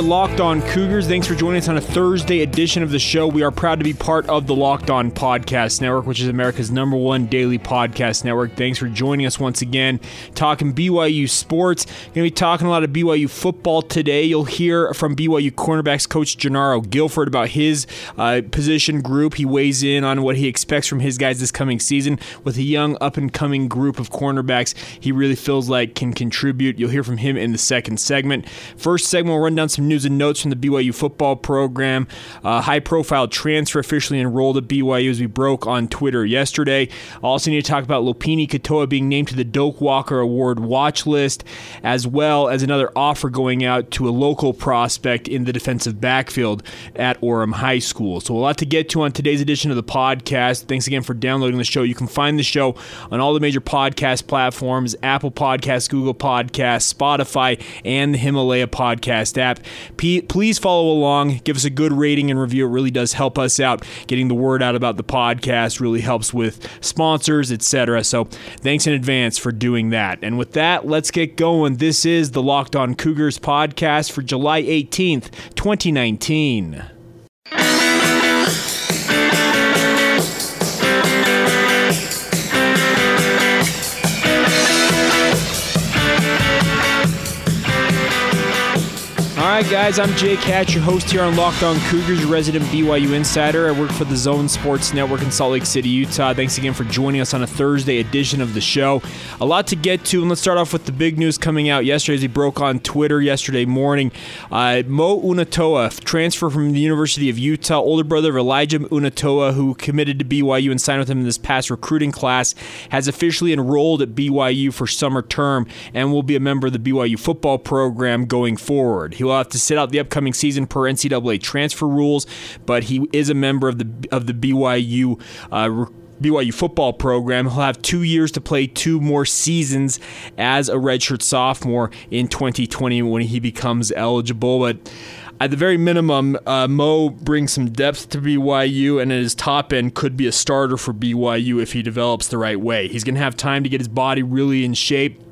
Are Locked On Cougars. Thanks for joining us on a Thursday edition of the show. We are proud to be part of the Locked On Podcast Network, which is America's number one daily podcast network. Thanks for joining us once again, talking BYU sports. Going to be talking a lot of BYU football today. You'll hear from BYU cornerbacks coach Jernaro Gilford about his uh, position group. He weighs in on what he expects from his guys this coming season with a young up and coming group of cornerbacks he really feels like can contribute. You'll hear from him in the second segment. First segment, we'll run down some news and notes from the BYU football program. Uh, high profile transfer officially enrolled at BYU as we broke on Twitter yesterday. Also, need to talk about Lopini Katoa being named to the Doak Walker Award watch list, as well as another offer going out to a local prospect in the defensive backfield at Orem High School. So, a lot to get to on today's edition of the podcast. Thanks again for downloading the show. You can find the show on all the major podcast platforms Apple Podcasts, Google Podcasts, Spotify, and the Himalaya Podcast app. P- please follow along. Give us a good rating and review. It really does help us out. Getting the word out about the podcast really helps with sponsors, etc. So thanks in advance for doing that. And with that, let's get going. This is the Locked On Cougars podcast for July 18th, 2019. Guys, I'm Jake Hatch, your host here on Locked On Cougars, resident BYU insider. I work for the Zone Sports Network in Salt Lake City, Utah. Thanks again for joining us on a Thursday edition of the show. A lot to get to, and let's start off with the big news coming out yesterday as he broke on Twitter yesterday morning. Uh, Mo Unutoa, transfer from the University of Utah, older brother of Elijah Unutoa, who committed to BYU and signed with him in this past recruiting class, has officially enrolled at BYU for summer term and will be a member of the BYU football program going forward. He will have to sit out the upcoming season per NCAA transfer rules, but he is a member of the of the BYU. Uh, BYU football program. He'll have two years to play two more seasons as a redshirt sophomore in 2020 when he becomes eligible. But at the very minimum, uh, Mo brings some depth to BYU, and at his top end, could be a starter for BYU if he develops the right way. He's going to have time to get his body really in shape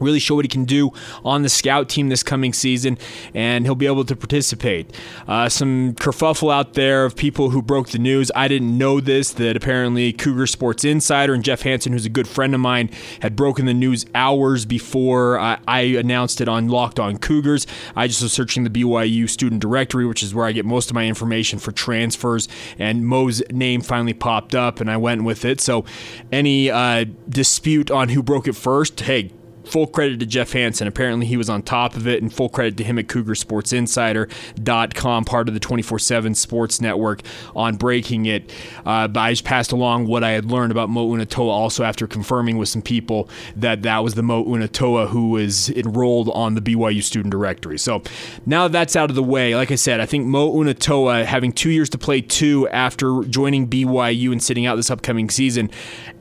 really show what he can do on the scout team this coming season, and he'll be able to participate. Uh, some kerfuffle out there of people who broke the news. I didn't know this that apparently Cougar Sports Insider and Jeff Hansen, who's a good friend of mine, had broken the news hours before I, I announced it on Locked On Cougars. I just was searching the BYU student directory, which is where I get most of my information for transfers, and Mo's name finally popped up, and I went with it. So, any uh, dispute on who broke it first, hey, full credit to Jeff Hansen. Apparently, he was on top of it, and full credit to him at CougarSportsInsider.com, part of the 24 7 Sports Network, on breaking it. Uh, but I just passed along what I had learned about Mo Unutoa also after confirming with some people that that was the Mo Unutoa who was enrolled on the BYU student directory. So now that that's out of the way, like I said, I think Mo Unutoa, having two years to play two after joining BYU and sitting out this upcoming season,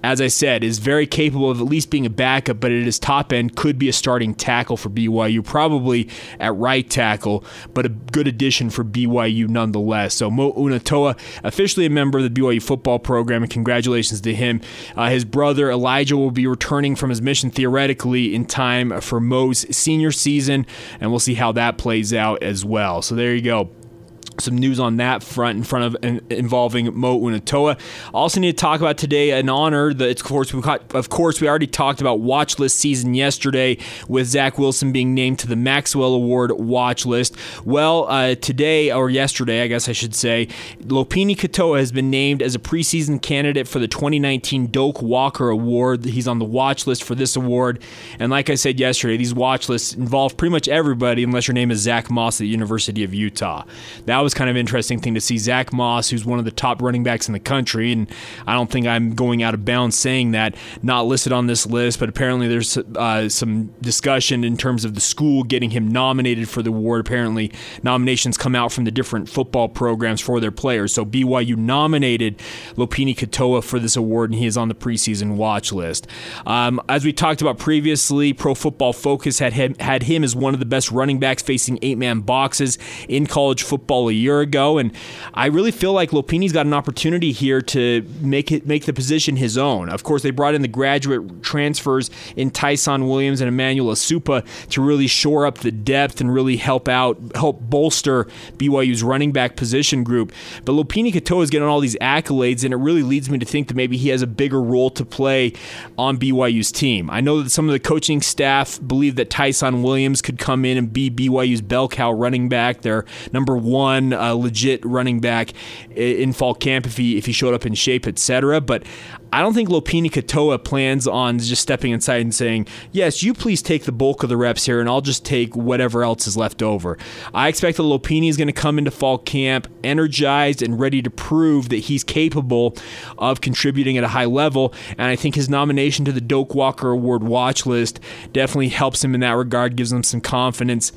as I said, is very capable of at least being a backup, but at his top end could be a starting tackle for BYU, probably at right tackle, but a good addition for BYU nonetheless. So Mo Unutoa, officially a member of the BYU football program, and congratulations to him. Uh, his brother Elijah will be returning from his mission theoretically in time for Mo's senior season, and we'll see how that plays out as well. So there you go some news on that front in front of involving Mo Unutoa. Also need to talk about today an honor that of course we of course we already talked about watch list season yesterday with Zach Wilson being named to the Maxwell Award watch list. Well, uh, today or yesterday, I guess I should say, Lopini Katoa has been named as a preseason candidate for the 2019 Doak Walker Award. He's on the watch list for this award, and like I said yesterday, these watch lists involve pretty much everybody unless your name is Zach Moss at the University of Utah. That was kind of interesting thing to see. Zach Moss, who's one of the top running backs in the country, and I don't think I'm going out of bounds saying that, not listed on this list, but apparently there's uh, some discussion in terms of the school getting him nominated for the award. Apparently, nominations come out from the different football programs for their players. So BYU nominated Lopini Katoa for this award, and he is on the preseason watch list. Um, as we talked about previously, Pro Football Focus had him, had him as one of the best running backs facing eight man boxes in college football year ago, and I really feel like Lopini's got an opportunity here to make it make the position his own. Of course, they brought in the graduate transfers in Tyson Williams and Emmanuel Esukpa to really shore up the depth and really help out, help bolster BYU's running back position group. But Lopini Katoa is getting all these accolades, and it really leads me to think that maybe he has a bigger role to play on BYU's team. I know that some of the coaching staff believe that Tyson Williams could come in and be BYU's bell cow running back, their number one uh, legit running back in fall camp if he if he showed up in shape, etc. But I don't think Lopini Katoa plans on just stepping inside and saying, "Yes, you please take the bulk of the reps here, and I'll just take whatever else is left over." I expect that Lopini is going to come into fall camp energized and ready to prove that he's capable of contributing at a high level, and I think his nomination to the Doak Walker Award watch list definitely helps him in that regard, gives him some confidence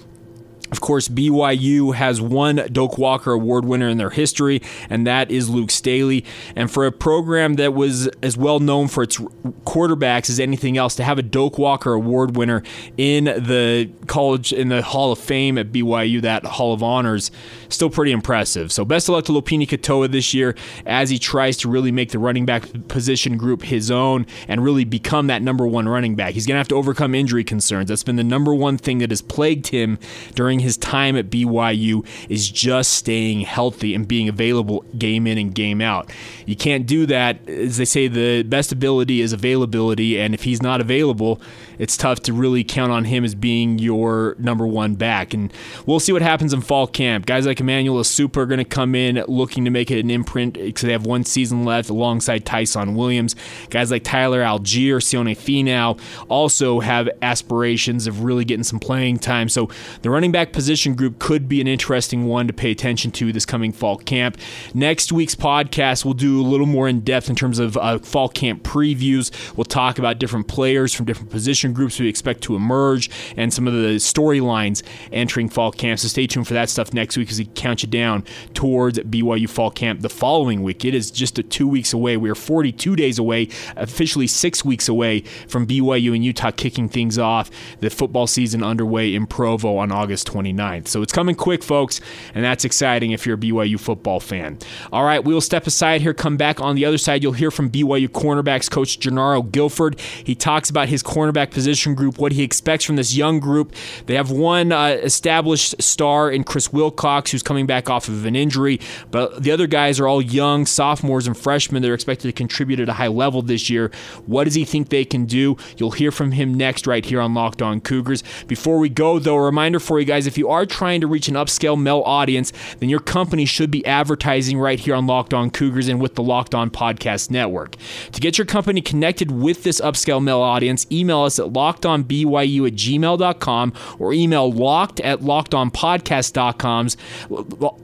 of course, BYU has one Doak Walker Award winner in their history, and that is Luke Staley. And for a program that was as well known for its quarterbacks as anything else, to have a Doak Walker Award winner in the college, in the Hall of Fame at BYU, that Hall of Honors, still pretty impressive. So best of luck to Lopini Katoa this year as he tries to really make the running back position group his own and really become that number one running back. He's going to have to overcome injury concerns. That's been the number one thing that has plagued him during his time at BYU is just staying healthy and being available game in and game out. You can't do that. As they say, the best ability is availability, and if he's not available, it's tough to really count on him as being your number one back. And we'll see what happens in fall camp. Guys like Emmanuel Esukpa are going to come in looking to make it an imprint because they have one season left alongside Tyson Williams. Guys like Tyler Allgeier, Sione Finau also have aspirations of really getting some playing time. So the running back position group could be an interesting one to pay attention to this coming fall camp. Next week's podcast, we'll do a little more in depth in terms of uh, fall camp previews. We'll talk about different players from different position groups we expect to emerge and some of the storylines entering fall camp. So stay tuned for that stuff next week as we count you down towards BYU fall camp the following week. It is just two weeks away. We are 42 days away, officially six weeks away from BYU and Utah kicking things off. The football season underway in Provo on August 29th. 29th. So it's coming quick, folks, and that's exciting if you're a BYU football fan. All right, we will step aside here, come back on the other side. You'll hear from BYU cornerbacks coach Jernaro Gilford. He talks about his cornerback position group, what he expects from this young group. They have one uh, established star in Chris Wilcox, who's coming back off of an injury, but the other guys are all young sophomores and freshmen. They're expected to contribute at a high level this year. What does he think they can do? You'll hear from him next, right here on Locked On Cougars. Before we go, though, a reminder for you guys if you are trying to reach an upscale male audience, then your company should be advertising right here on Locked On Cougars and with the Locked On Podcast Network. To get your company connected with this upscale male audience, email us at lockedonbyu at gmail.com or email locked at lockedonpodcast.com.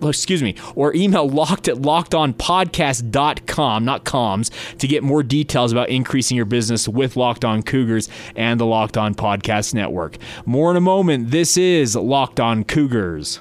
Excuse me, or email locked at lockedonpodcast.com, not coms, to get more details about increasing your business with Locked On Cougars and the Locked On Podcast Network. More in a moment. This is Locked On Cougars.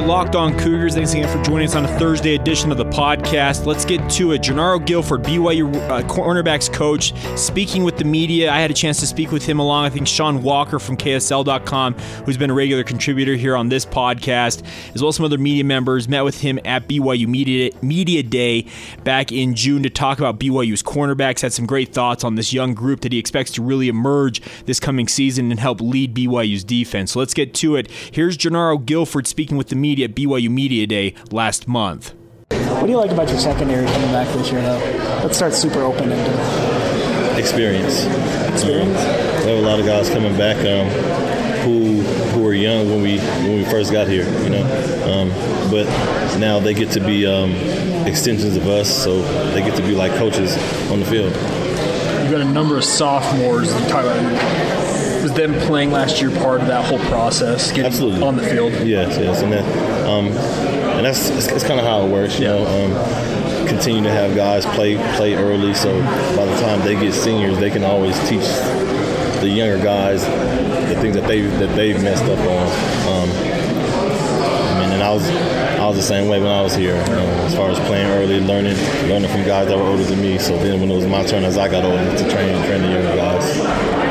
Locked On Cougars. Thanks again for joining us on a Thursday edition of the podcast. Let's get to it. Jernaro Gilford, BYU uh, cornerbacks coach, speaking with the media. I had a chance to speak with him along, I think, Sean Walker from KSL.com, who's been a regular contributor here on this podcast, as well as some other media members. Met with him at BYU Media, media Day back in June to talk about BYU's cornerbacks. Had some great thoughts on this young group that he expects to really emerge this coming season and help lead BYU's defense. So let's get to it. Here's Jernaro Gilford speaking with the media at BYU Media Day last month. What do you like about your secondary coming back this year, though? Let's start super open ended. Experience. Experience. Um, we have a lot of guys coming back um, who who were young when we when we first got here, you know. Um, but now they get to be um, extensions of us, so they get to be like coaches on the field. You've got a number of sophomores, Tyler was them playing last year part of that whole process, getting Absolutely. on the field? Yes, yes, and that, um, and that's, that's, that's kind of how it works. You yeah. know, um, continue to have guys play play early, so by the time they get seniors, they can always teach the younger guys the things that they that they've messed up on. Um, and I was I was the same way when I was here. Um, as far as playing early, learning learning from guys that were older than me. So then when it was my turn as I got older to train train the younger guys.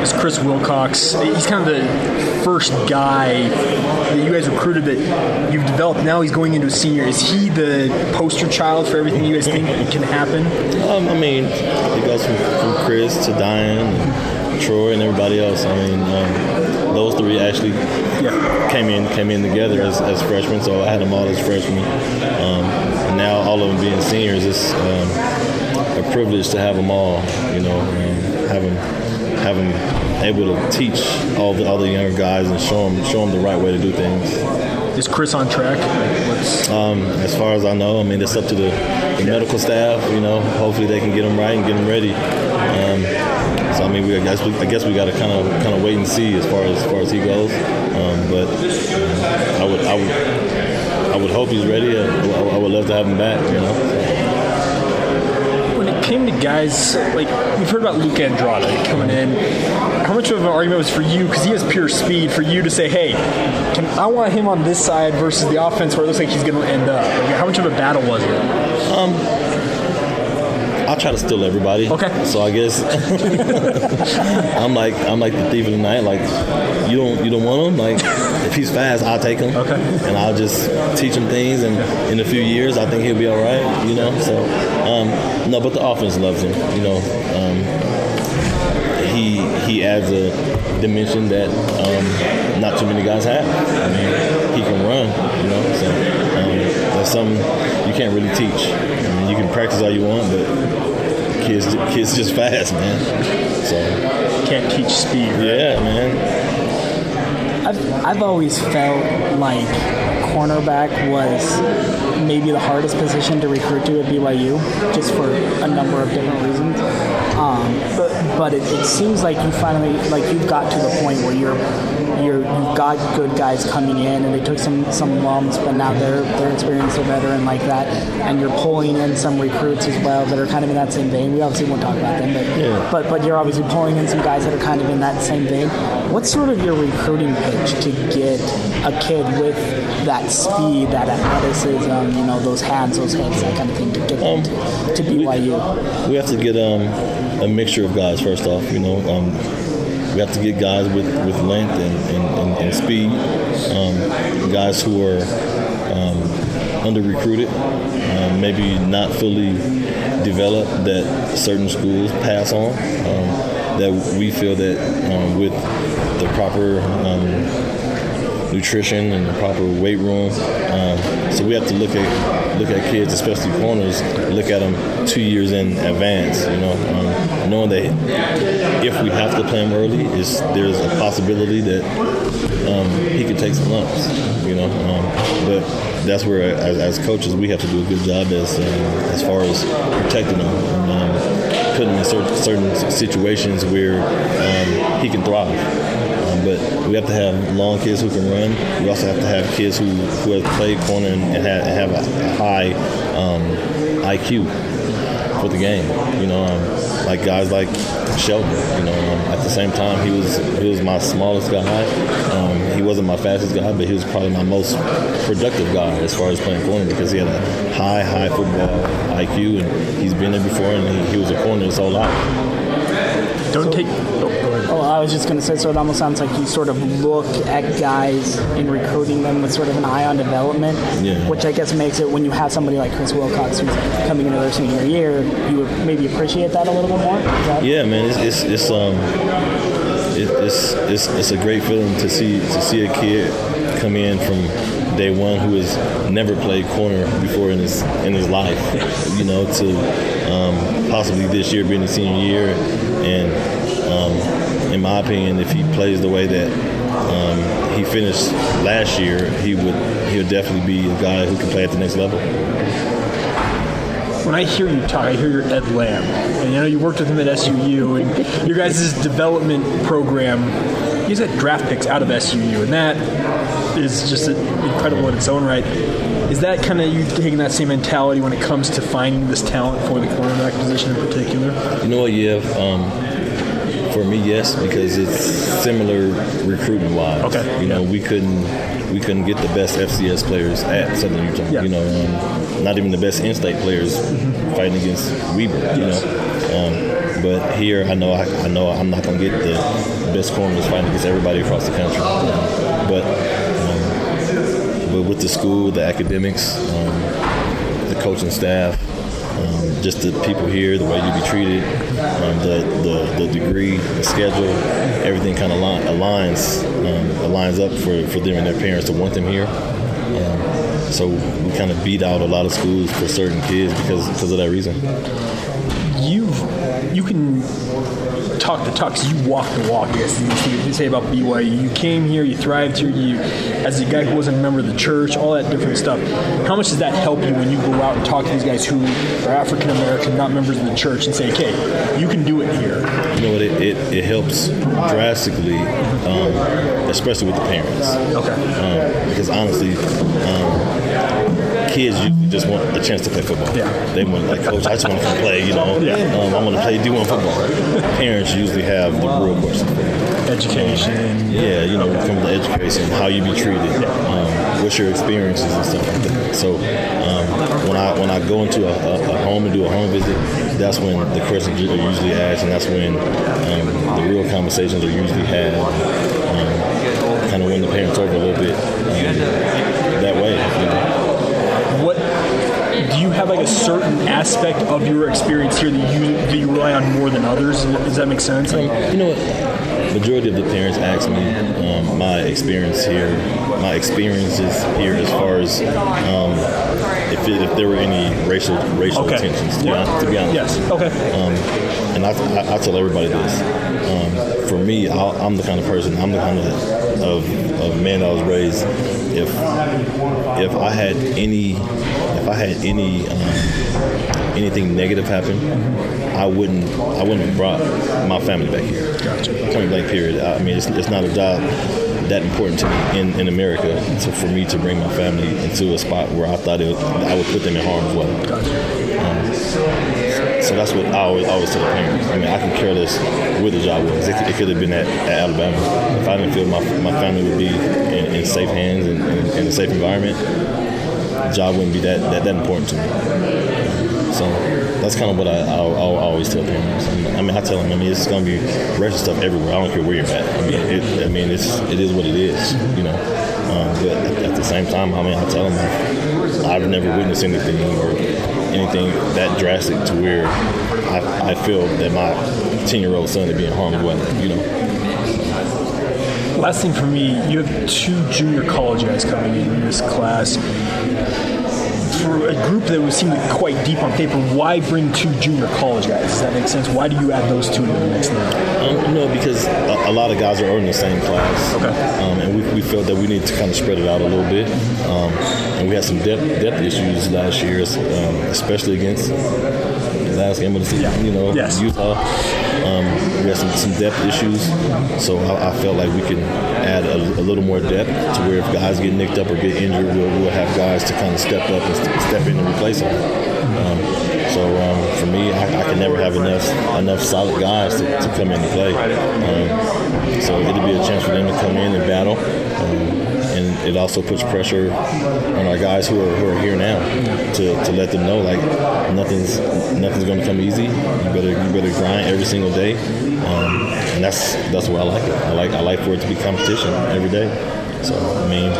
It's Chris Wilcox. He's kind of the first guy that you guys recruited that you've developed. Now he's going into a senior. Is he the poster child for everything you guys think can happen? Um, I mean, it goes from, from Chris to Dayan and Troy and everybody else. I mean, um, those three actually Yeah. Came in came in together as, as freshmen, so I had them all as freshmen. Um, and now all of them being seniors, it's um, a privilege to have them all. You know, um, have them have them able to teach all the all the younger guys and show them show them the right way to do things. Is Chris on track? Like, Um, as far as I know, I mean, it's up to the, the medical staff. You know, hopefully they can get them right and get them ready. Um, so I mean, we, I guess we, I guess we got to kind of kind of wait and see as far as, as far as he goes. Um, but um, I would I would I would hope he's ready. I, I, I would love to have him back. You know. when it came to guys, like we've heard about Luke Andrade coming in. How much of an argument was for you because he has pure speed for you to say, "Hey, can, I want him on this side versus the offense where it looks like he's going to end up." Like, how much of a battle was it? I'll try to steal everybody. Okay. So I guess I'm like I'm like the thief of the night. Like you don't you don't want him. Like if he's fast, I'll take him. Okay. And I'll just teach him things, and in a few years, I think he'll be all right. You know. So um, no, but the offense loves him. You know. Um, he he adds a dimension that um, not too many guys have. I mean, he can run. You know. So um, that's something you can't really teach. I mean, you can practice all you want, but kids kids just fast, man. So Can't teach speed. Right? yeah, man. I've, I've always felt like cornerback was maybe the hardest position to recruit to at BYU, just for a number of different reasons. Um, but but it, it seems like you finally like you've got to the point where you're you're you've got good guys coming in, and they took some some lumps, but now they're they're experienced, they're veteran like that, and you're pulling in some recruits as well that are kind of in that same vein. We obviously won't talk about them, but Yeah. but but you're obviously pulling in some guys that are kind of in that same vein. What's sort of your recruiting pitch to get a kid with that speed, that athleticism, you know, those hands, those heads, that kind of thing, to get them to, to BYU? We have to get um, a mixture of guys first off. You know, um, we have to get guys with, with length and, and, and, and speed, um, guys who are um, under recruited, um, maybe not fully developed that certain schools pass on. Um, that we feel that um, with the proper um, nutrition and the proper weight room. Um, so we have to look at look at kids, especially corners, look at them two years in advance. You know, um, knowing that if we have to play him early, is there's a possibility that um, he could take some lumps. You know, um, but that's where as, as coaches we have to do a good job as um, as far as protecting them. And, um, putting him in certain, certain situations where um, he can thrive. But we have to have long kids who can run. We also have to have kids who, who have played corner and, and have, have a high um, IQ for the game. You know, um, like guys like Shelton. You know, um, at the same time, he was he was my smallest guy. Um, he wasn't my fastest guy, but he was probably my most productive guy as far as playing corner because he had a high, high football IQ, and he's been there before, and he, he was a corner his whole life. Don't take. Oh, Oh, I was just going to say, so it almost sounds like you sort of look at guys in recruiting them with sort of an eye on development, Yeah. which I guess makes it when you have somebody like Chris Wilcox who's coming into their senior year, you would maybe appreciate that a little bit more. Yeah, man, it's it's, it's um it, it's it's it's a great feeling to see to see a kid come in from day one who has never played corner before in his in his life. You know, to um, possibly this year being the senior year, and in my opinion, if he plays the way that um, he finished last year, he would he'll definitely be a guy who can play at the next level. When I hear you talk, I hear your Ed Lamb, and you know you worked with him at SUU, and your guys' development program. You guys got draft picks out of SUU, and that is just incredible in its own right. Is that kind of you taking that same mentality when it comes to finding this talent for the cornerback position in particular? You know what, yeah. Um, for me, yes, because it's similar recruiting wise. Okay. You know, we couldn't we couldn't get the best FCS players at Southern Utah. Yeah. You know, um, not even the best in-state players fighting against Weber. You Yes. know, um, but here I know I, I know I'm not going to get the best corners fighting against everybody across the country. But um, but with the school, the academics, um, the coaching staff, just the people here, the way you be treated, um, the, the the degree, the schedule, everything kind of align, aligns um, aligns up for, for them and their parents to want them here. Um, so we kind of beat out a lot of schools for certain kids because because of that reason. You've you can talk the talk you walk the walk. Guess you say about BYU. You came here, you thrived here. You, as a guy who wasn't a member of the church, all that different stuff. How much does that help you when you go out and talk to these guys who are African American, not members of the church, and say, "Okay, you can do it here." You know what? It, it, it helps drastically, um, especially with the parents. Okay. Um, because honestly, um, kids usually just want a chance to play football. Yeah. They want like, coach, I just want to play. You know, Yeah. um, I want to play D1 football. Parents usually have the real question. Education. Yeah, you know, from the education, how you be treated, um, what's your experiences and stuff like that. So um, when I when I go into a, a, a home and do a home visit, that's when the questions are usually asked, and that's when um, the real conversations are usually had. Um, kind of win the parents over a little bit um, that way. You know? What do you have like a certain aspect of your experience here that you that you rely on more than others? Does that make sense? Like, You know what? Majority of the parents ask me um, my experience here, my experiences here, as far as um, if, it, if there were any racial racial Okay. tensions. To, be hon- to be honest, yes. Okay. Um, and I, I, I tell everybody this. Um, for me, I'll, I'm the kind of person. I'm the kind of, of, of man that was raised. If if I had any if I had any um, anything negative happen, I wouldn't I wouldn't have brought my family back here. Gotcha. Point blank. Period. I mean, it's, it's not a job that important to me in, in America. So for me to bring my family into a spot where I thought it, I would put them in harm's way. Um, so that's what I always, always tell the parents. I mean, I can care less where the job was. It, it could have been at, at Alabama. If I didn't feel my, my family would be in, in safe hands and in, in a safe environment, the job wouldn't be that, that, that important to me. So that's kind of what I, I, I always tell parents. I mean, I tell them, I mean, it's going to be racial stuff everywhere. I don't care where you're at. I mean, it, I mean, it's it is what it is, you know. Um, but at, at the same time, I mean, I tell them I've, I've never witnessed anything or anything that drastic to where I, I feel that my 10 year old son is being harmed way, you know. Last thing for me, you have two junior college guys coming in this class. For a group that would seem like quite deep on paper, why bring two junior college guys? Does that make sense? Why do you add those two into the mix now? Um, no, because a, a lot of guys are in the same class. Okay. Um, and we, we felt that we need to kind of spread it out a little bit. Um, and we had some depth, depth issues last year, um, especially against the last game of the season, Yeah. you know, Yes. Utah. Um, we had some, some depth issues. So I, I felt like we could add a, a little more depth to where if guys get nicked up or get injured, we'll, we'll have guys to kind of step up and st- step in and replace them. Um, so um, for me, I, I can never have enough enough solid guys to, to come in and play. Um, so it'll be a chance for them to come in and battle. Um, and it also puts pressure on our guys who are, who are here now to, to let them know like nothing's nothing's going to come easy. You better you better grind every single day, um, and that's that's why I like it. I like I like for it to be competition every day. So I mean,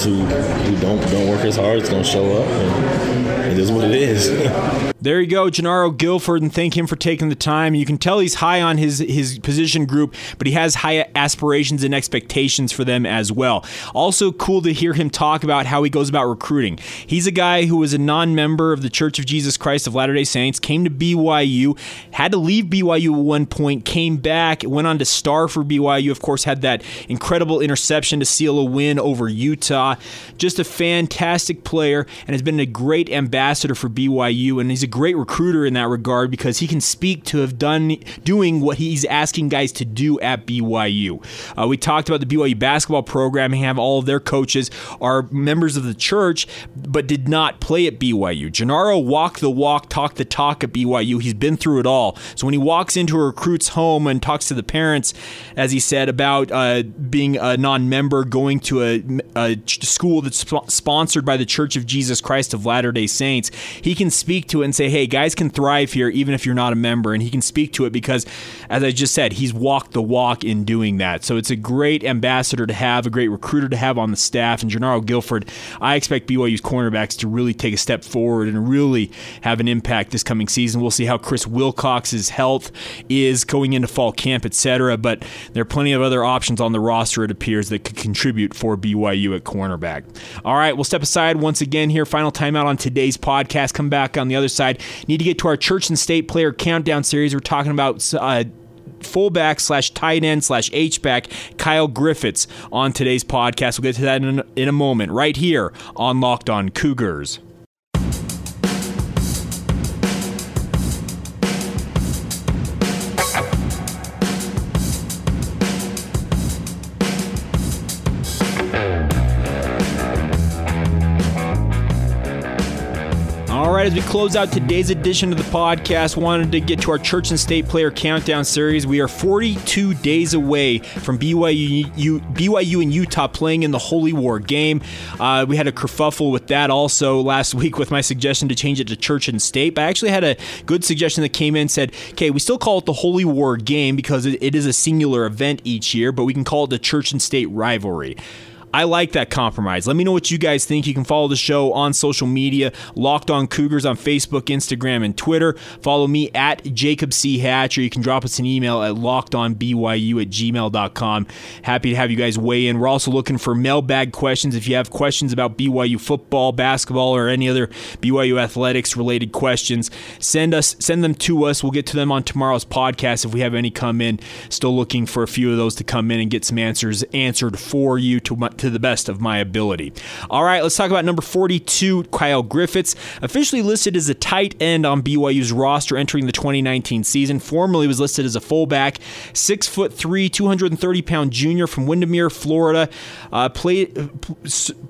those who, who don't don't work as hard is going to show up, and it is what it is. There you go, Jernaro Gilford, and thank him for taking the time. You can tell he's high on his his position group, but he has high aspirations and expectations for them as well. Also, cool to hear him talk about how he goes about recruiting. He's a guy who was a non-member of the Church of Jesus Christ of Latter-day Saints, came to BYU, had to leave BYU at one point, came back, went on to star for BYU. Of course, had that incredible interception to seal a win over Utah. Just a fantastic player and has been a great ambassador for BYU. And he's a great recruiter in that regard because he can speak to have done doing what he's asking guys to do at BYU. Uh, we talked about the BYU basketball program. And have all of their coaches are members of the church, but did not play at BYU. Jernaro walked the walk, talked the talk at BYU. He's been through it all. So when he walks into a recruit's home and talks to the parents, as he said about uh, being a non-member, going to a, a school that's sp- sponsored by the Church of Jesus Christ of Latter-day Saints, he can speak to it and say, "Hey, guys can thrive here even if you're not a member." And he can speak to it because, as I just said, he's walked the walk in doing that. So it's a great ambassador to have, a great recruiter to have on the staff. And Jernaro Gilford, I expect BYU's cornerbacks to really take a step forward and really have an impact this coming season. We'll see how Chris Wilcox's health is going into fall camp, etc. But there are plenty of other options on the roster, it appears, that could contribute for BYU at cornerback. All right, we'll step aside once again here. Final timeout on today's podcast. Come back on the other side. Need to get to our church and state player countdown series. We're talking about uh, fullback slash tight end slash H-back Kyle Griffiths on today's podcast. We'll get to that in in a moment right here on Locked On Cougars. As we close out today's edition of the podcast, wanted to get to our church and state player countdown series. We are 42 days away from BYU, BYU and Utah playing in the Holy War game. Uh, we had a kerfuffle with that also last week with my suggestion to change it to church and state. But I actually had a good suggestion that came in said, okay, we still call it the Holy War game because it is a singular event each year, but we can call it the church and state rivalry. I like that compromise. Let me know what you guys think. You can follow the show on social media, Locked On Cougars on Facebook, Instagram, and Twitter. Follow me at Jacob C. Hatch, or you can drop us an email at lockedonbyu at gmail.com. Happy to have you guys weigh in. We're also looking for mailbag questions. If you have questions about BYU football, basketball, or any other BYU athletics related questions, send us send them to us. We'll get to them on tomorrow's podcast if we have any come in. Still looking for a few of those to come in and get some answers answered for you to to the best of my ability. All right, let's talk about number 42, Kyle Griffiths, officially listed as a tight end on BYU's roster entering the 2019 season. Formerly was listed as a fullback, six foot three, 230 pound junior from Windermere, Florida. Uh, played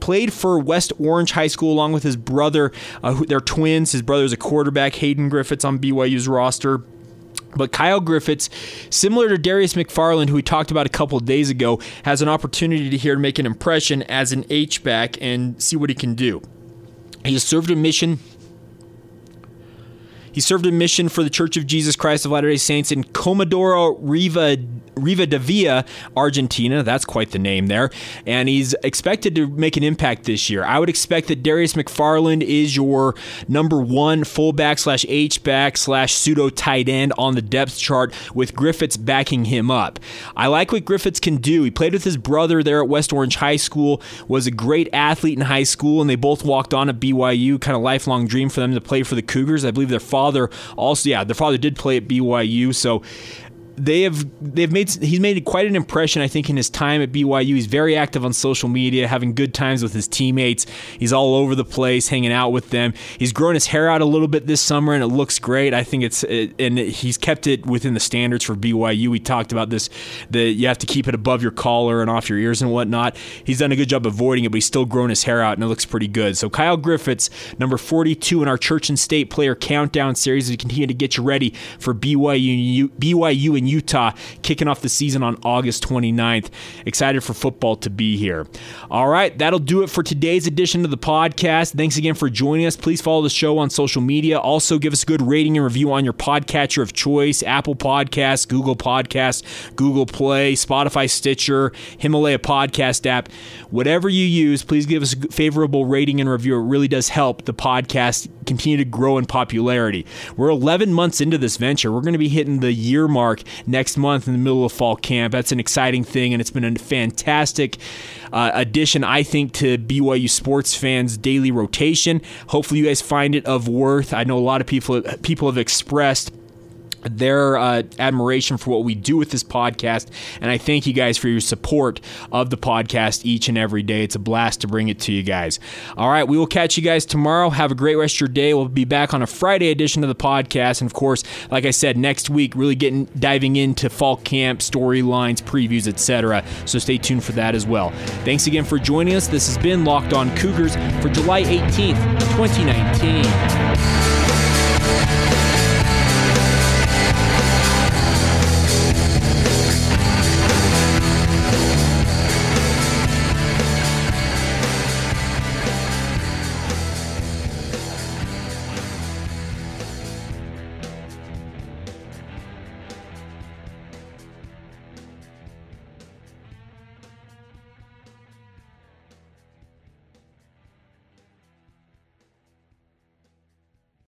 played for West Orange High School along with his brother. Uh, they're twins. His brother is a quarterback, Hayden Griffiths, on BYU's roster. But Kyle Griffiths, similar to Darius McFarland, who we talked about a couple days ago, has an opportunity to here to make an impression as an H-back and see what he can do. He has served a mission he served a mission for the Church of Jesus Christ of Latter-day Saints in Comodoro Riva Rivadavia, Argentina. That's quite the name there. And he's expected to make an impact this year. I would expect that Darius McFarland is your number one fullback slash H-back slash pseudo tight end on the depth chart with Griffiths backing him up. I like what Griffiths can do. He played with his brother there at West Orange High School, was a great athlete in high school, and they both walked on at BYU. Kind of lifelong dream for them to play for the Cougars. I believe their father also, yeah, their father did play at BYU. So they have they've made he's made quite an impression I think in his time at BYU. He's very active on social media, having good times with his teammates. He's all over the place, hanging out with them. He's grown his hair out a little bit this summer, and it looks great. I think it's and he's kept it within the standards for BYU. We talked about this that you have to keep it above your collar and off your ears and whatnot. He's done a good job avoiding it, but he's still grown his hair out, and it looks pretty good. So Kyle Griffiths, number 42 in our Church and State Player Countdown series, we continue to get you ready for BYU BYU and Utah kicking off the season on August 29th. Excited for football to be here. All right, that'll do it for today's edition of the podcast. Thanks again for joining us. Please follow the show on social media. Also, give us a good rating and review on your podcatcher of choice Apple Podcasts, Google Podcasts, Google Play, Spotify, Stitcher, Himalaya Podcast app. Whatever you use, please give us a favorable rating and review. It really does help the podcast continue to grow in popularity. We're 11 months into this venture. We're going to be hitting the year mark next month in the middle of fall camp. That's an exciting thing, and it's been a fantastic uh, addition, I think, to BYU sports fans' daily rotation. Hopefully, you guys find it of worth. I know a lot of people people have expressed their uh, admiration for what we do with this podcast. And I thank you guys for your support of the podcast each and every day. It's a blast to bring it to you guys. All right, we will catch you guys tomorrow. Have a great rest of your day. We'll be back on a Friday edition of the podcast. And of course, like I said, next week, really getting diving into fall camp storylines, previews, etc. So stay tuned for that as well. Thanks again for joining us. This has been Locked On Cougars for July 18th, 2019.